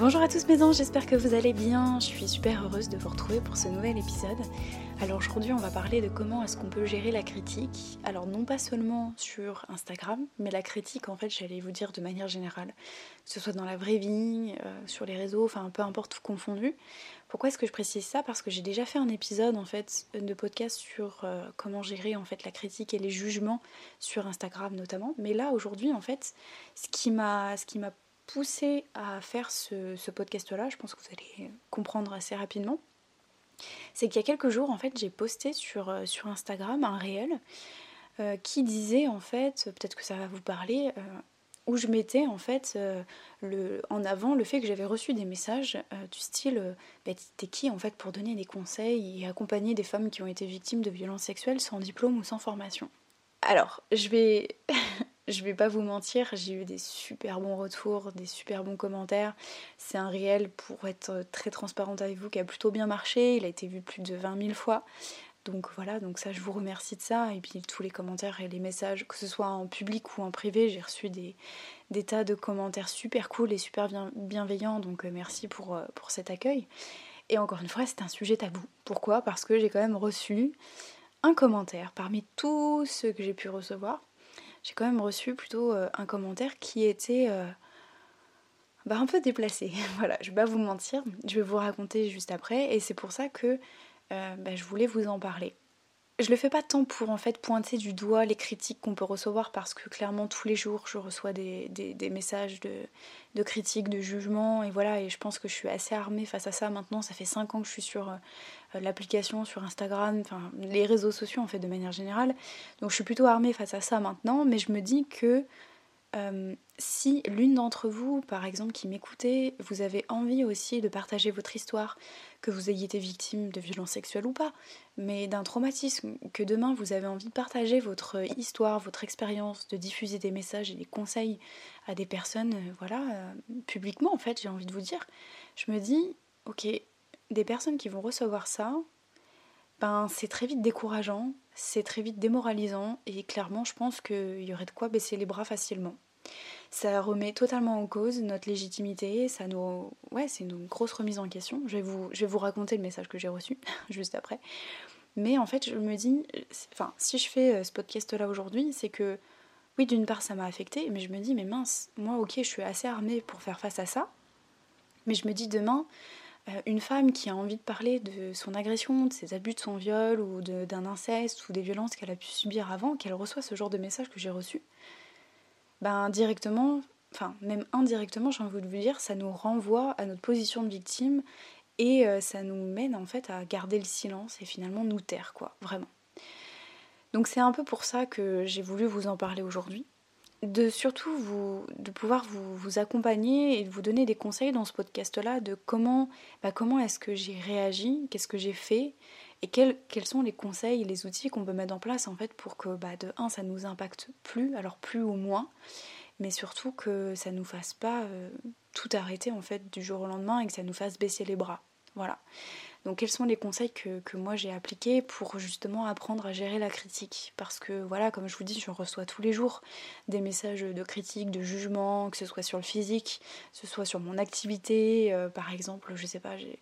Bonjour à tous mes anges, j'espère que vous allez bien. Je suis super heureuse de vous retrouver pour ce nouvel épisode. Alors aujourd'hui, on va parler de comment est-ce qu'on peut gérer la critique. Alors non pas seulement sur Instagram, mais la critique en fait, j'allais vous dire de manière générale, que ce soit dans la vraie vie, euh, sur les réseaux, enfin peu importe tout confondu. Pourquoi est-ce que je précise ça? Parce que j'ai déjà fait un épisode en fait de podcast sur euh, comment gérer en fait la critique et les jugements sur Instagram notamment. Mais là aujourd'hui en fait, ce qui m'a ce qui m'a poussé à faire ce, podcast-là, je pense que vous allez comprendre assez rapidement, c'est qu'il y a quelques jours, en fait, j'ai posté sur, euh, Instagram un réel euh, qui disait, en fait, peut-être que ça va vous parler, euh, où je mettais, en fait, en avant le fait que j'avais reçu des messages du style bah, T'es qui, en fait, pour donner des conseils et accompagner des femmes qui ont été victimes de violences sexuelles sans diplôme ou sans formation? Alors, je vais je vais pas vous mentir, j'ai eu des super bons retours, des super bons commentaires. C'est un réel, pour être très transparente avec vous, qui a plutôt bien marché. Il a été vu plus de 20 000 fois. Donc voilà, donc ça je vous remercie de ça. Et puis tous les commentaires et les messages, que ce soit en public ou en privé, j'ai reçu des, tas de commentaires super cool et super bienveillants. Donc euh, merci euh, pour cet accueil. Et encore une fois, c'est un sujet tabou. Pourquoi? Parce que j'ai quand même reçu un commentaire parmi tous ceux que j'ai pu recevoir j'ai quand même reçu plutôt euh, un commentaire qui était euh, bah, un peu déplacé. voilà, je vais pas vous mentir, je vais vous raconter juste après, et c'est pour ça que euh, bah, je voulais vous en parler je le fais pas tant pour en fait pointer du doigt les critiques qu'on peut recevoir parce que clairement tous les jours je reçois des, messages de, critiques, de jugements et voilà et je pense que je suis assez armée face à ça maintenant. Ça fait 5 ans que je suis sur euh, l'application, sur Instagram, enfin les réseaux sociaux en fait de manière générale. Donc je suis plutôt armée face à ça maintenant mais je me dis que euh, si l'une d'entre vous, par exemple, qui m'écoutez, vous avez envie aussi de partager votre histoire, que vous ayez été victime de violences sexuelles ou pas, mais d'un traumatisme, que demain vous avez envie de partager votre histoire, votre expérience, de diffuser des messages et des conseils à des personnes, euh, voilà, euh, publiquement en fait, j'ai envie de vous dire, je me dis, ok, des personnes qui vont recevoir ça, ben c'est très vite décourageant, c'est très vite démoralisant et clairement je pense qu'il y aurait de quoi baisser les bras facilement. Ça remet totalement en cause notre légitimité, ça nous ouais, c'est une grosse remise en question. Je vais vous je vais vous raconter le message que j'ai reçu juste après. Mais en fait, je me dis enfin, si je fais euh, ce podcast là aujourd'hui, c'est que oui, d'une part ça m'a affecté, mais je me dis mais mince, moi OK, je suis assez armée pour faire face à ça. Mais je me dis demain une femme qui a envie de parler de son agression, de ses abus, de son viol ou d'un inceste ou des violences qu'elle a pu subir avant, qu'elle reçoit ce genre de message que j'ai reçu, ben directement, enfin même indirectement, j'ai envie de vous dire, ça nous renvoie à notre position de victime et euh, ça nous mène en fait à garder le silence et finalement nous taire quoi, vraiment. Donc c'est un peu pour ça que j'ai voulu vous en parler aujourd'hui de surtout vous, de pouvoir vous, vous, accompagner et de vous donner des conseils dans ce podcast-là de comment, bah comment est-ce que j'ai réagi, qu'est-ce que j'ai fait et quels, quels, sont les conseils, les outils qu'on peut mettre en place en fait pour que bah, de un ça nous impacte plus, alors plus ou moins, mais surtout que ça nous fasse pas euh, tout arrêter en fait du jour au lendemain et que ça nous fasse baisser les bras. Voilà. Donc quels sont les conseils que, moi j'ai appliqués pour justement apprendre à gérer la critique? Parce que voilà, comme je vous dis, je reçois tous les jours des messages de critique, de jugement, que ce soit sur le physique, que ce soit sur mon activité, euh, par exemple, je sais pas, j'ai...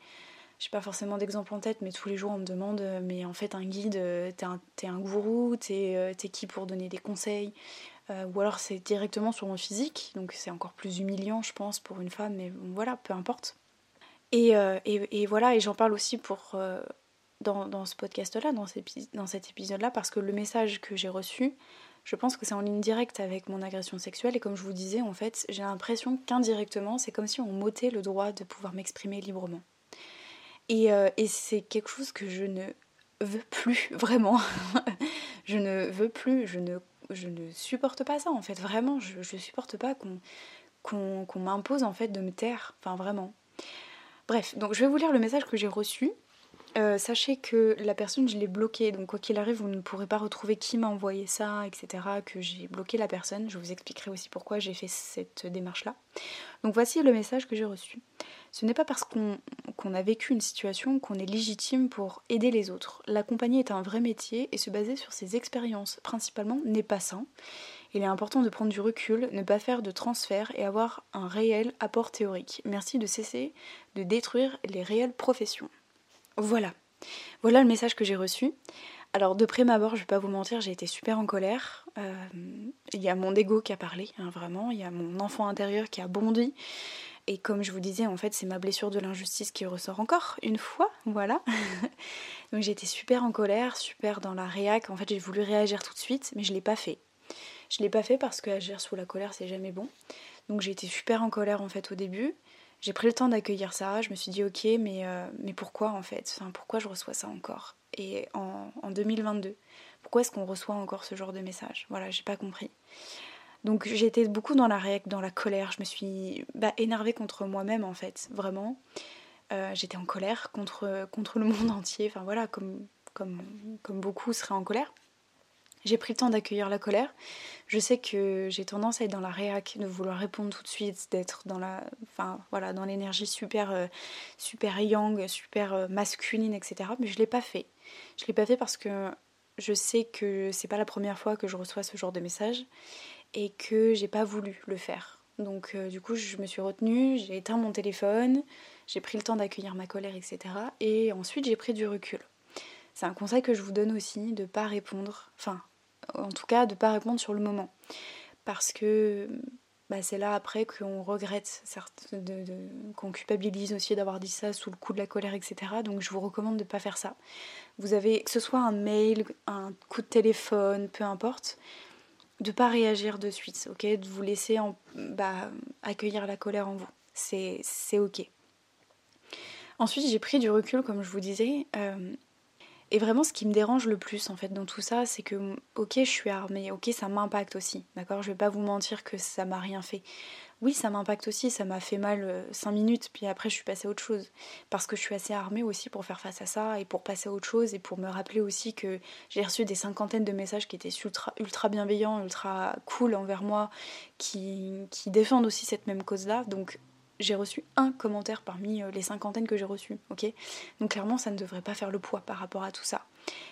Pas forcément d'exemple en tête, mais tous les jours on me demande, euh, mais en fait un guide, euh, t'es un, es un gourou, t'es qui pour donner des conseils? Ou alors c'est directement sur mon physique, donc c'est encore plus humiliant je pense pour une femme, mais voilà, peu importe. Euh, et, voilà, et j'en parle aussi pour, euh, dans, ce podcast-là, dans, cet épisode-là, parce que le message que j'ai reçu, je pense que c'est en ligne directe avec mon agression sexuelle. Et comme je vous disais, en fait, j'ai l'impression qu'indirectement, c'est comme si on m'ôtait le droit de pouvoir m'exprimer librement. Et, euh, c'est quelque chose que je ne veux plus, vraiment. je ne veux plus, je ne, je ne supporte pas ça, en fait. Vraiment, je ne supporte pas qu'on qu'on m'impose en fait de me taire, enfin vraiment. Bref, donc je vais vous lire le message que j'ai reçu. Euh, sachez que la personne, je l'ai bloquée, donc quoi qu'il arrive, vous ne pourrez pas retrouver qui m'a envoyé ça, etc. Que j'ai bloqué la personne. Je vous expliquerai aussi pourquoi j'ai fait cette démarche-là. Donc voici le message que j'ai reçu. Ce n'est pas parce qu'on a vécu une situation qu'on est légitime pour aider les autres. L'accompagner est un vrai métier et se baser sur ses expériences principalement n'est pas sain. Il est important de prendre du recul, ne pas faire de transfert et avoir un réel apport théorique. Merci de cesser de détruire les réelles professions. Voilà. Voilà le message que j'ai reçu. Alors de prime abord, je vais pas vous mentir, j'ai été super en colère. Euh, il y a mon ego qui a parlé, hein, vraiment. Il y a mon enfant intérieur qui a bondi. Et comme je vous disais, en fait, c'est ma blessure de l'injustice qui ressort encore une fois, voilà. Donc j'ai été super en colère, super dans la réac. En fait, j'ai voulu réagir tout de suite, mais je l'ai pas fait. Je l'ai pas fait parce que agir sous la colère, c'est jamais bon. Donc j'ai été super en colère en fait au début. J'ai pris le temps d'accueillir ça. Je me suis dit ok, mais, euh, mais pourquoi en fait? Enfin, Pourquoi je reçois ça encore? Et en, en 2022, pourquoi est-ce qu'on reçoit encore ce genre de message? Voilà, j'ai pas compris. Donc j'étais beaucoup dans la réac, dans la colère. Je me suis bah, énervée contre moi-même en fait, vraiment. Euh, j'étais en colère contre, contre le monde entier. Enfin voilà, comme, comme, comme beaucoup seraient en colère. J'ai pris le temps d'accueillir la colère. Je sais que j'ai tendance à être dans la réac, de vouloir répondre tout de suite, d'être dans la, enfin voilà, dans l'énergie super, euh, super yang, super euh, masculine, etc. Mais je l'ai pas fait. Je l'ai pas fait parce que je sais que c'est pas la première fois que je reçois ce genre de message et que j'ai pas voulu le faire. Donc euh, du coup, je me suis retenue, j'ai éteint mon téléphone, j'ai pris le temps d'accueillir ma colère, etc. Et ensuite, j'ai pris du recul. C'est un conseil que je vous donne aussi, de pas répondre, enfin, en tout cas, de pas répondre sur le moment. Parce que bah, c'est là après qu'on regrette, qu'on culpabilise aussi d'avoir dit ça sous le coup de la colère, etc. Donc je vous recommande de ne pas faire ça. Vous avez, que ce soit un mail, un coup de téléphone, peu importe, de pas réagir de suite, ok? De vous laisser bah, accueillir la colère en vous. C'est, c'est ok. Ensuite, j'ai pris du recul, comme je vous disais. Euh, et vraiment, ce qui me dérange le plus en fait dans tout ça, c'est que, ok, je suis armée, ok, ça m'impacte aussi, d'accord? Je vais pas vous mentir que ça m'a rien fait. Oui, ça m'impacte aussi, ça m'a fait mal 5 euh, minutes, puis après je suis passée à autre chose. Parce que je suis assez armée aussi pour faire face à ça et pour passer à autre chose et pour me rappeler aussi que j'ai reçu des cinquantaines de messages qui étaient ultra, ultra bienveillants, ultra cool envers moi, qui, qui défendent aussi cette même cause-là. Donc j'ai reçu un commentaire parmi euh, les cinquantaines que j'ai reçues, ok? Donc clairement, ça ne devrait pas faire le poids par rapport à tout ça.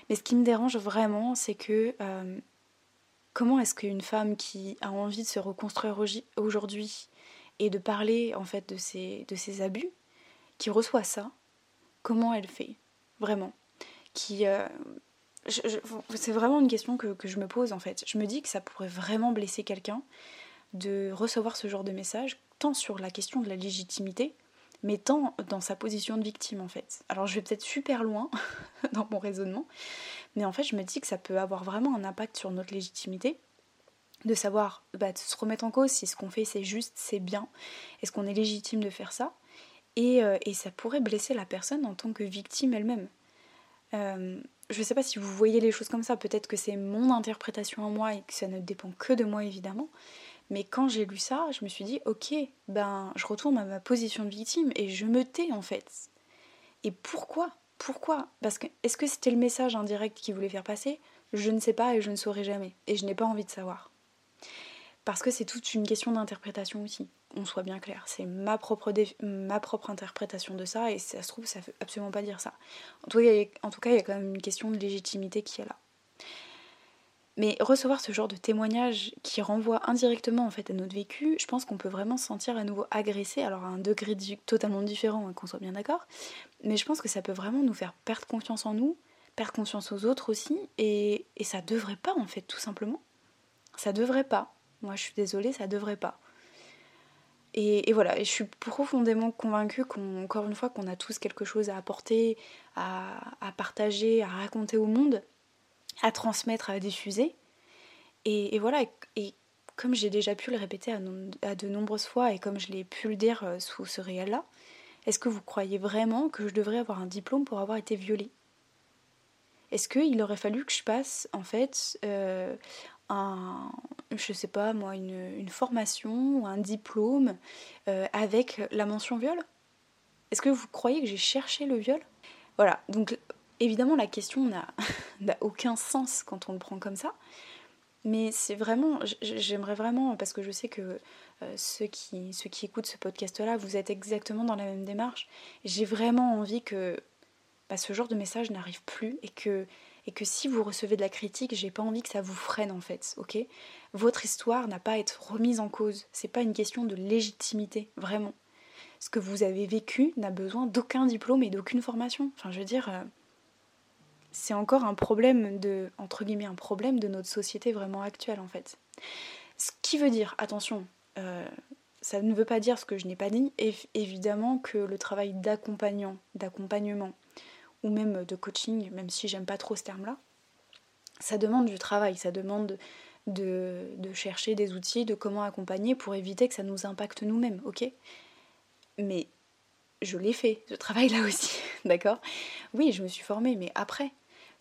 Mais ce qui me dérange vraiment, c'est que euh, comment est-ce qu'une femme qui a envie de se reconstruire aujourd'hui et de parler en fait de ses, de ses abus, qui reçoit ça, comment elle fait? Vraiment. Qui... Euh, c'est vraiment une question que, que je me pose en fait. Je me dis que ça pourrait vraiment blesser quelqu'un de recevoir ce genre de message tant sur la question de la légitimité, mais tant dans sa position de victime en fait. Alors je vais peut-être super loin dans mon raisonnement, mais en fait je me dis que ça peut avoir vraiment un impact sur notre légitimité, de savoir, bah, de se remettre en cause si ce qu'on fait c'est juste, c'est bien, est-ce qu'on est légitime de faire ça, et, euh, et, ça pourrait blesser la personne en tant que victime elle-même. Euh, je ne sais pas si vous voyez les choses comme ça, peut-être que c'est mon interprétation à moi et que ça ne dépend que de moi évidemment, mais quand j'ai lu ça, je me suis dit, ok, ben, je retourne à ma position de victime et je me tais en fait. Et pourquoi? Pourquoi? Parce que est-ce que c'était le message indirect qu'il voulait faire passer? Je ne sais pas et je ne saurais jamais. Et je n'ai pas envie de savoir. Parce que c'est toute une question d'interprétation aussi. On soit bien clair. C'est ma propre, ma propre interprétation de ça et ça se trouve, ça ne veut absolument pas dire ça. En tout cas, il y a quand même une question de légitimité qui est là. Mais recevoir ce genre de témoignage qui renvoie indirectement en fait à notre vécu, je pense qu'on peut vraiment se sentir à nouveau agressé, alors à un degré totalement différent, hein, qu'on soit bien d'accord, mais je pense que ça peut vraiment nous faire perdre confiance en nous, perdre confiance aux autres aussi, et, et ça devrait pas en fait, tout simplement. Ça devrait pas. Moi je suis désolée, ça devrait pas. Et, voilà, je suis profondément convaincue qu'encore une fois qu'on a tous quelque chose à apporter, à partager, à raconter au monde, à transmettre, à diffuser. Et, voilà, et, comme j'ai déjà pu le répéter à, de nombreuses fois et comme je l'ai pu le dire euh, sous ce réel-là, est-ce que vous croyez vraiment que je devrais avoir un diplôme pour avoir été violée? Est-ce qu'il aurait fallu que je passe, en fait, euh, un, je sais pas moi, une, formation ou un diplôme euh, avec la mention viol? Est-ce que vous croyez que j'ai cherché le viol? Voilà, donc évidemment la question n'a aucun sens quand on le prend comme ça. Mais c'est vraiment, j'aimerais vraiment, parce que je sais que euh, ceux, qui, ceux qui écoutent ce podcast-là, vous êtes exactement dans la même démarche. J'ai vraiment envie que bah, ce genre de message n'arrive plus et que, si vous recevez de la critique, j'ai pas envie que ça vous freine en fait, ok? Votre histoire n'a pas à être remise en cause. C'est pas une question de légitimité, vraiment. Ce que vous avez vécu n'a besoin d'aucun diplôme et d'aucune formation. Enfin, je veux dire. Euh, c'est encore un problème de, entre guillemets, un problème de notre société vraiment actuelle en fait. Ce qui veut dire, attention, euh, ça ne veut pas dire ce que je n'ai pas dit, évidemment que le travail d'accompagnant, d'accompagnement, ou même de coaching, même si j'aime pas trop ce terme-là, ça demande du travail, ça demande de, de, chercher des outils, de comment accompagner pour éviter que ça nous impacte nous-mêmes, ok? Mais je l'ai fait, ce travail-là aussi, d'accord? Oui, je me suis formée, mais après,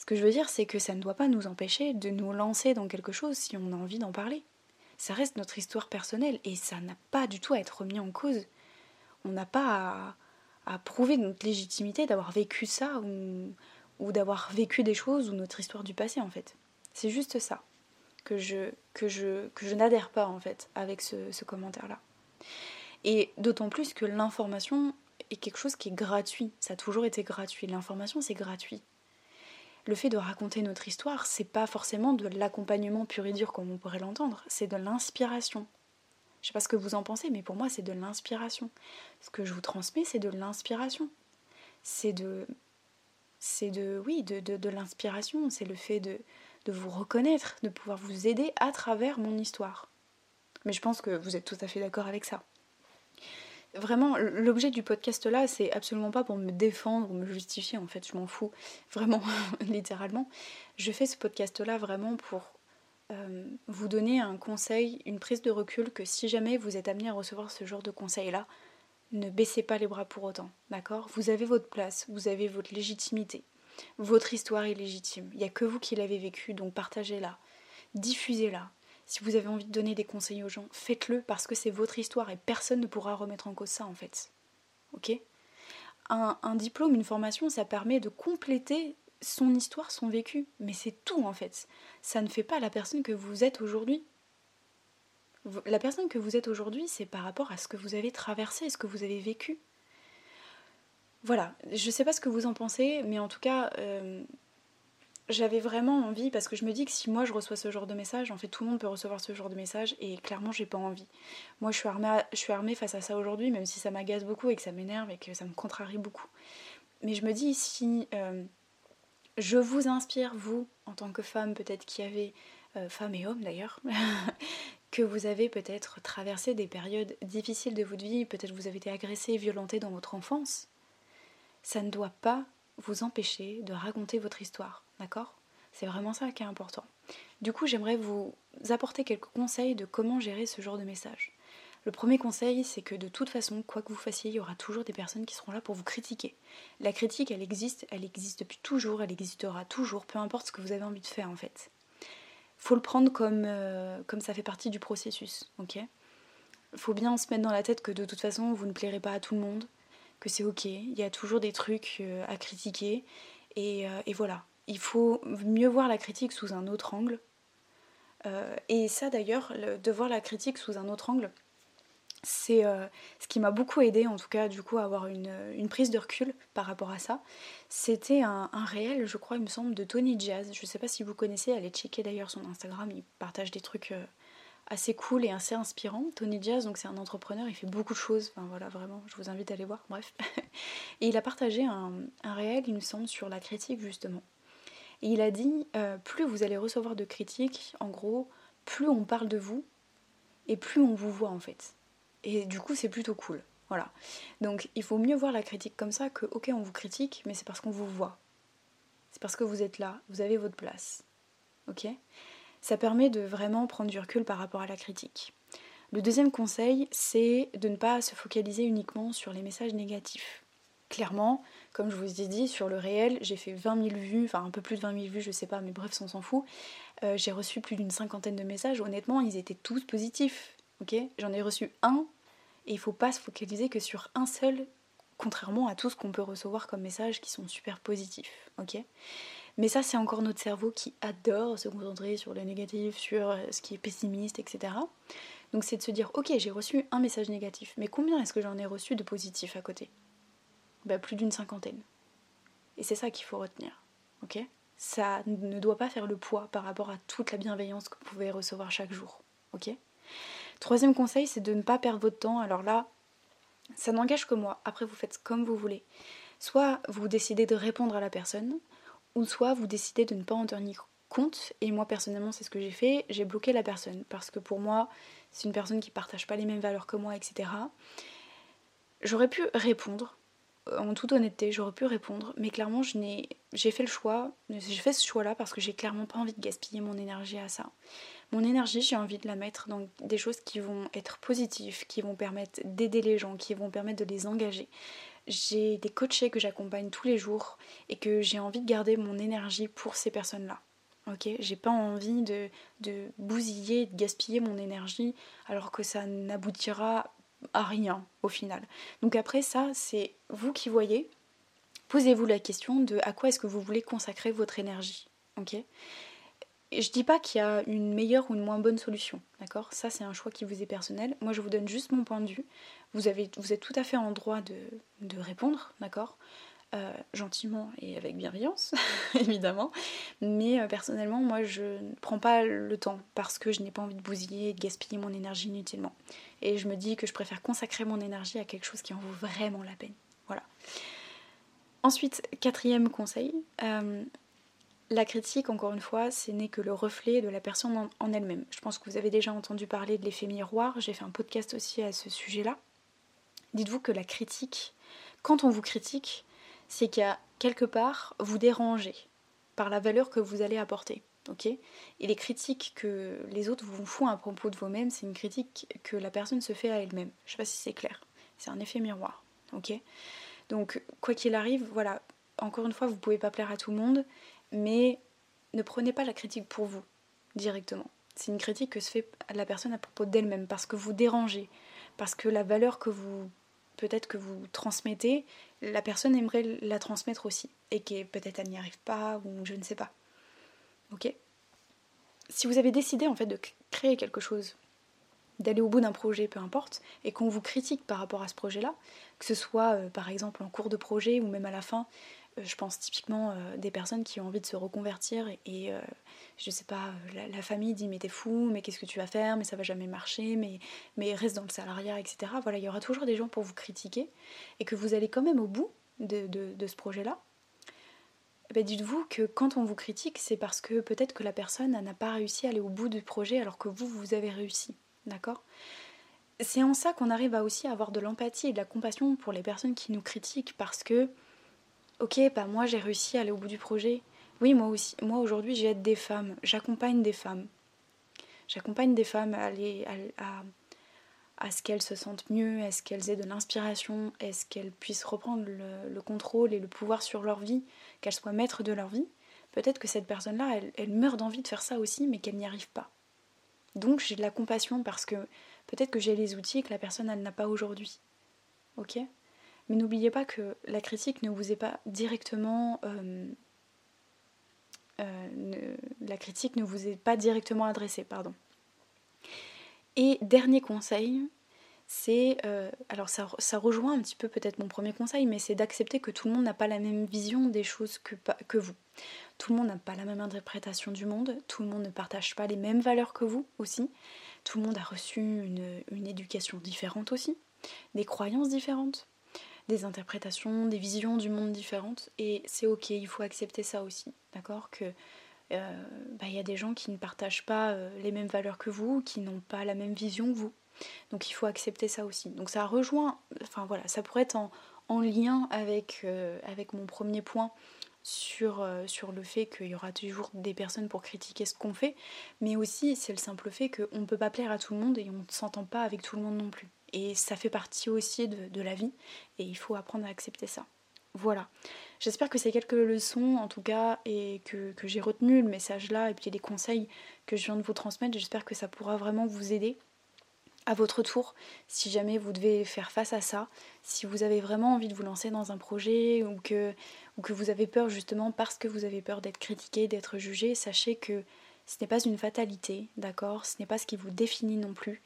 ce que je veux dire, c'est que ça ne doit pas nous empêcher de nous lancer dans quelque chose si on a envie d'en parler. Ça reste notre histoire personnelle et ça n'a pas du tout à être remis en cause. On n'a pas à, prouver notre légitimité d'avoir vécu ça ou, d'avoir vécu des choses ou notre histoire du passé en fait. C'est juste ça que je, n'adhère pas en fait avec ce, ce commentaire-là. Et d'autant plus que l'information est quelque chose qui est gratuit. Ça a toujours été gratuit. L'information, c'est gratuit le fait de raconter notre histoire, c'est pas forcément de l'accompagnement pur et dur comme on pourrait l'entendre, c'est de l'inspiration. Je sais pas ce que vous en pensez, mais pour moi, c'est de l'inspiration. Ce que je vous transmets, c'est de l'inspiration. C'est de. C'est de. Oui, de, de, l'inspiration. C'est le fait de, de vous reconnaître, de pouvoir vous aider à travers mon histoire. Mais je pense que vous êtes tout à fait d'accord avec ça vraiment, l'objet du podcast là, c'est absolument pas pour me défendre ou me justifier, en fait, je m'en fous, vraiment, littéralement. Je fais ce podcast là vraiment pour euh, vous donner un conseil, une prise de recul que si jamais vous êtes amené à recevoir ce genre de conseil là, ne baissez pas les bras pour autant, d'accord? Vous avez votre place, vous avez votre légitimité. Votre histoire est légitime. Il n'y a que vous qui l'avez vécue, donc partagez-la, diffusez-la, si vous avez envie de donner des conseils aux gens, faites-le parce que c'est votre histoire et personne ne pourra remettre en cause ça en fait. Ok? Un, diplôme, une formation, ça permet de compléter son histoire, son vécu. Mais c'est tout en fait. Ça ne fait pas la personne que vous êtes aujourd'hui. La personne que vous êtes aujourd'hui, c'est par rapport à ce que vous avez traversé, ce que vous avez vécu. Voilà, je sais pas ce que vous en pensez, mais en tout cas, euh, j'avais vraiment envie, parce que je me dis que si moi je reçois ce genre de message, en fait tout le monde peut recevoir ce genre de message, et clairement j'ai pas envie. Moi je suis armée, je suis armée face à ça aujourd'hui, même si ça m'agace beaucoup et que ça m'énerve et que ça me contrarie beaucoup. Mais je me dis si euh, je vous inspire, vous, en tant que femme peut-être qui avez, euh, femme et homme d'ailleurs, que vous avez peut-être traversé des périodes difficiles de votre vie, peut-être vous avez été agressé, violenté dans votre enfance, ça ne doit pas vous empêcher de raconter votre histoire D'accord? C'est vraiment ça qui est important. Du coup, j'aimerais vous apporter quelques conseils de comment gérer ce genre de message. Le premier conseil, c'est que de toute façon, quoi que vous fassiez, il y aura toujours des personnes qui seront là pour vous critiquer. La critique, elle existe, elle existe depuis toujours, elle existera toujours, peu importe ce que vous avez envie de faire en fait. Faut le prendre comme, euh, comme ça fait partie du processus, ok? Faut bien se mettre dans la tête que de toute façon, vous ne plairez pas à tout le monde, que c'est ok, il y a toujours des trucs euh, à critiquer, et, euh, et voilà il faut mieux voir la critique sous un autre angle. Euh, et ça d'ailleurs, de voir la critique sous un autre angle, c'est euh, ce qui m'a beaucoup aidé en tout cas du coup à avoir une, prise de recul par rapport à ça. C'était un, réel, je crois, il me semble, de Tony Jazz. Je ne sais pas si vous connaissez, allez checker d'ailleurs son Instagram, il partage des trucs euh, assez cool et assez inspirants. Tony Jazz, donc c'est un entrepreneur, il fait beaucoup de choses, enfin voilà, vraiment, je vous invite à aller voir, bref. et il a partagé un, un réel, il me semble, sur la critique justement. Et il a dit, euh, plus vous allez recevoir de critiques, en gros, plus on parle de vous et plus on vous voit en fait. Et du coup, c'est plutôt cool. Voilà. Donc, il faut mieux voir la critique comme ça que, ok, on vous critique, mais c'est parce qu'on vous voit. C'est parce que vous êtes là, vous avez votre place. Ok? Ça permet de vraiment prendre du recul par rapport à la critique. Le deuxième conseil, c'est de ne pas se focaliser uniquement sur les messages négatifs. Clairement, comme je vous ai dit, sur le réel, j'ai fait 20 000 vues, enfin un peu plus de 20 000 vues, je sais pas, mais bref, on s'en fout. Euh, j'ai reçu plus d'une cinquantaine de messages. Honnêtement, ils étaient tous positifs. Ok? J'en ai reçu un, et il faut pas se focaliser que sur un seul, contrairement à tout ce qu'on peut recevoir comme messages qui sont super positifs. Ok? Mais ça, c'est encore notre cerveau qui adore se concentrer sur le négatif, sur ce qui est pessimiste, etc. Donc c'est de se dire, ok, j'ai reçu un message négatif, mais combien est-ce que j'en ai reçu de positif à côté? Bah, Plus d'une cinquantaine. Et c'est ça qu'il faut retenir. ok? Ça ne doit pas faire le poids par rapport à toute la bienveillance que vous pouvez recevoir chaque jour. ok? Troisième conseil, c'est de ne pas perdre votre temps. Alors là, ça n'engage que moi. Après, vous faites comme vous voulez. Soit vous décidez de répondre à la personne, ou soit vous décidez de ne pas en tenir compte. Et moi, personnellement, c'est ce que j'ai fait. J'ai bloqué la personne parce que pour moi, c'est une personne qui partage pas les mêmes valeurs que moi, etc. J'aurais pu répondre, en toute honnêteté, j'aurais pu répondre, mais clairement, j'ai fait le choix, j'ai fait ce choix-là parce que j'ai clairement pas envie de gaspiller mon énergie à ça. Mon énergie, j'ai envie de la mettre dans des choses qui vont être positives, qui vont permettre d'aider les gens, qui vont permettre de les engager. J'ai des coachés que j'accompagne tous les jours et que j'ai envie de garder mon énergie pour ces personnes-là. Ok, j'ai pas envie de, de bousiller, de gaspiller mon énergie alors que ça n'aboutira à rien au final. Donc après ça, c'est vous qui voyez. Posez-vous la question de à quoi est-ce que vous voulez consacrer votre énergie. Ok? Je dis pas qu'il y a une meilleure ou une moins bonne solution, d'accord? Ça c'est un choix qui vous est personnel. Moi je vous donne juste mon point de vue. Vous, avez, vous êtes tout à fait en droit de, de répondre, d'accord? Euh, gentiment et avec bienveillance, évidemment. Mais euh, personnellement, moi, je ne prends pas le temps parce que je n'ai pas envie de bousiller et de gaspiller mon énergie inutilement. Et je me dis que je préfère consacrer mon énergie à quelque chose qui en vaut vraiment la peine. Voilà. Ensuite, quatrième conseil, euh, la critique, encore une fois, ce n'est que le reflet de la personne en elle-même. Je pense que vous avez déjà entendu parler de l'effet miroir, j'ai fait un podcast aussi à ce sujet-là. Dites-vous que la critique, quand on vous critique, c'est qu'à quelque part, vous dérangez par la valeur que vous allez apporter. ok? Et les critiques que les autres vous font à propos de vous-même, c'est une critique que la personne se fait à elle-même. Je sais pas si c'est clair. C'est un effet miroir. ok? Donc, quoi qu'il arrive, voilà, encore une fois, vous pouvez pas plaire à tout le monde, mais ne prenez pas la critique pour vous directement. C'est une critique que se fait la personne à propos d'elle-même parce que vous dérangez, parce que la valeur que vous peut-être que vous transmettez, la personne aimerait la transmettre aussi. Et que peut-être elle n'y arrive pas, ou je ne sais pas. Ok? Si vous avez décidé en fait de créer quelque chose, d'aller au bout d'un projet, peu importe, et qu'on vous critique par rapport à ce projet-là, que ce soit euh, par exemple en cours de projet ou même à la fin, je pense typiquement euh, des personnes qui ont envie de se reconvertir et, euh, je sais pas, la, famille dit mais t'es fou, mais qu'est-ce que tu vas faire, mais ça va jamais marcher, mais, mais reste dans le salariat, etc. Voilà, il y aura toujours des gens pour vous critiquer et que vous allez quand même au bout de, ce projet-là. Eh ben dites-vous que quand on vous critique, c'est parce que peut-être que la personne n'a pas réussi à aller au bout du projet alors que vous, vous avez réussi. D'accord? C'est en ça qu'on arrive à aussi avoir de l'empathie et de la compassion pour les personnes qui nous critiquent parce que ok, bah moi j'ai réussi à aller au bout du projet. Oui, moi aussi. Moi aujourd'hui j'aide des femmes, j'accompagne des femmes. J'accompagne des femmes à, à, ce qu'elles se sentent mieux, à ce qu'elles aient de l'inspiration, à ce qu'elles puissent reprendre le, contrôle et le pouvoir sur leur vie, qu'elles soient maîtres de leur vie. Peut-être que cette personne-là, elle, elle meurt d'envie de faire ça aussi, mais qu'elle n'y arrive pas. Donc j'ai de la compassion parce que peut-être que j'ai les outils que la personne elle n'a pas aujourd'hui. Ok? Mais n'oubliez pas que la critique ne vous est pas directement. Euh, euh, la critique ne vous est pas directement adressée, pardon. Et dernier conseil, c'est. Euh, alors ça, rejoint un petit peu peut-être mon premier conseil, mais c'est d'accepter que tout le monde n'a pas la même vision des choses que, vous. Tout le monde n'a pas la même interprétation du monde, tout le monde ne partage pas les mêmes valeurs que vous aussi, tout le monde a reçu une éducation différente aussi, des croyances différentes des interprétations, des visions du monde différentes. Et c'est ok, il faut accepter ça aussi, d'accord Que il euh, bah, y a des gens qui ne partagent pas euh, les mêmes valeurs que vous, qui n'ont pas la même vision que vous. Donc il faut accepter ça aussi. Donc ça rejoint, enfin voilà, ça pourrait être en, lien avec, euh, avec mon premier point sur, sur le fait qu'il y aura toujours des personnes pour critiquer ce qu'on fait, mais aussi c'est le simple fait qu'on ne peut pas plaire à tout le monde et on ne s'entend pas avec tout le monde non plus. Et ça fait partie aussi de, la vie et il faut apprendre à accepter ça. Voilà. J'espère que ces quelques leçons, en tout cas, et que, j'ai retenu le message là, et puis les conseils que je viens de vous transmettre, j'espère que ça pourra vraiment vous aider à votre tour, si jamais vous devez faire face à ça, si vous avez vraiment envie de vous lancer dans un projet ou que, ou que vous avez peur justement parce que vous avez peur d'être critiqué, d'être jugé, sachez que ce n'est pas une fatalité, d'accord? Ce n'est pas ce qui vous définit non plus.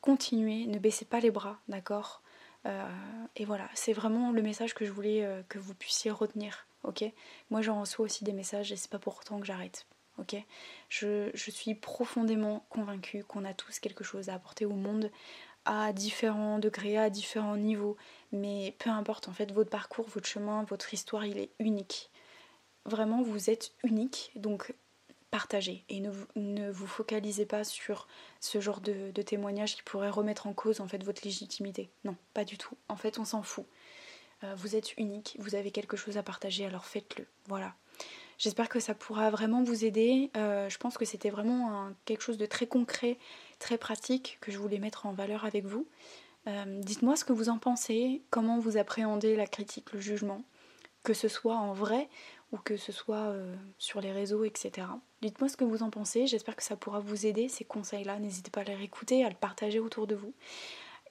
Continuez, ne baissez pas les bras, d'accord euh, Et voilà, c'est vraiment le message que je voulais euh, que vous puissiez retenir, ok Moi j'en reçois aussi des messages et c'est pas pour autant que j'arrête ok je, suis profondément convaincue qu'on a tous quelque chose à apporter au monde à différents degrés, à différents niveaux, mais peu importe en fait votre parcours, votre chemin, votre histoire, il est unique. Vraiment, vous êtes unique, donc partagez et ne, ne vous focalisez pas sur ce genre de, de témoignages qui pourraient remettre en cause en fait votre légitimité. Non, pas du tout. En fait, on s'en fout. Euh, vous êtes unique, vous avez quelque chose à partager, alors faites-le. Voilà. J'espère que ça pourra vraiment vous aider. Euh, je pense que c'était vraiment quelque chose de très concret, très pratique que je voulais mettre en valeur avec vous. Euh, dites-moi ce que vous en pensez, comment vous appréhendez la critique, le jugement, que ce soit en vrai ou que ce soit euh, sur les réseaux, etc. Dites-moi ce que vous en pensez, j'espère que ça pourra vous aider, ces conseils-là. N'hésitez pas à les réécouter, à le partager autour de vous.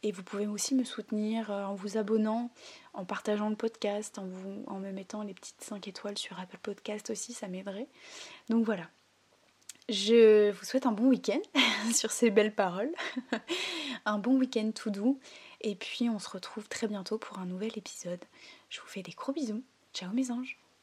Et vous pouvez aussi me soutenir euh, en vous abonnant, en partageant le podcast, en, vous, en me mettant les petites 5 étoiles sur Apple Podcast aussi, ça m'aiderait. Donc voilà. Je vous souhaite un bon week-end sur ces belles paroles. un bon week-end tout doux. Et puis on se retrouve très bientôt pour un nouvel épisode. Je vous fais des gros bisous. Ciao mes anges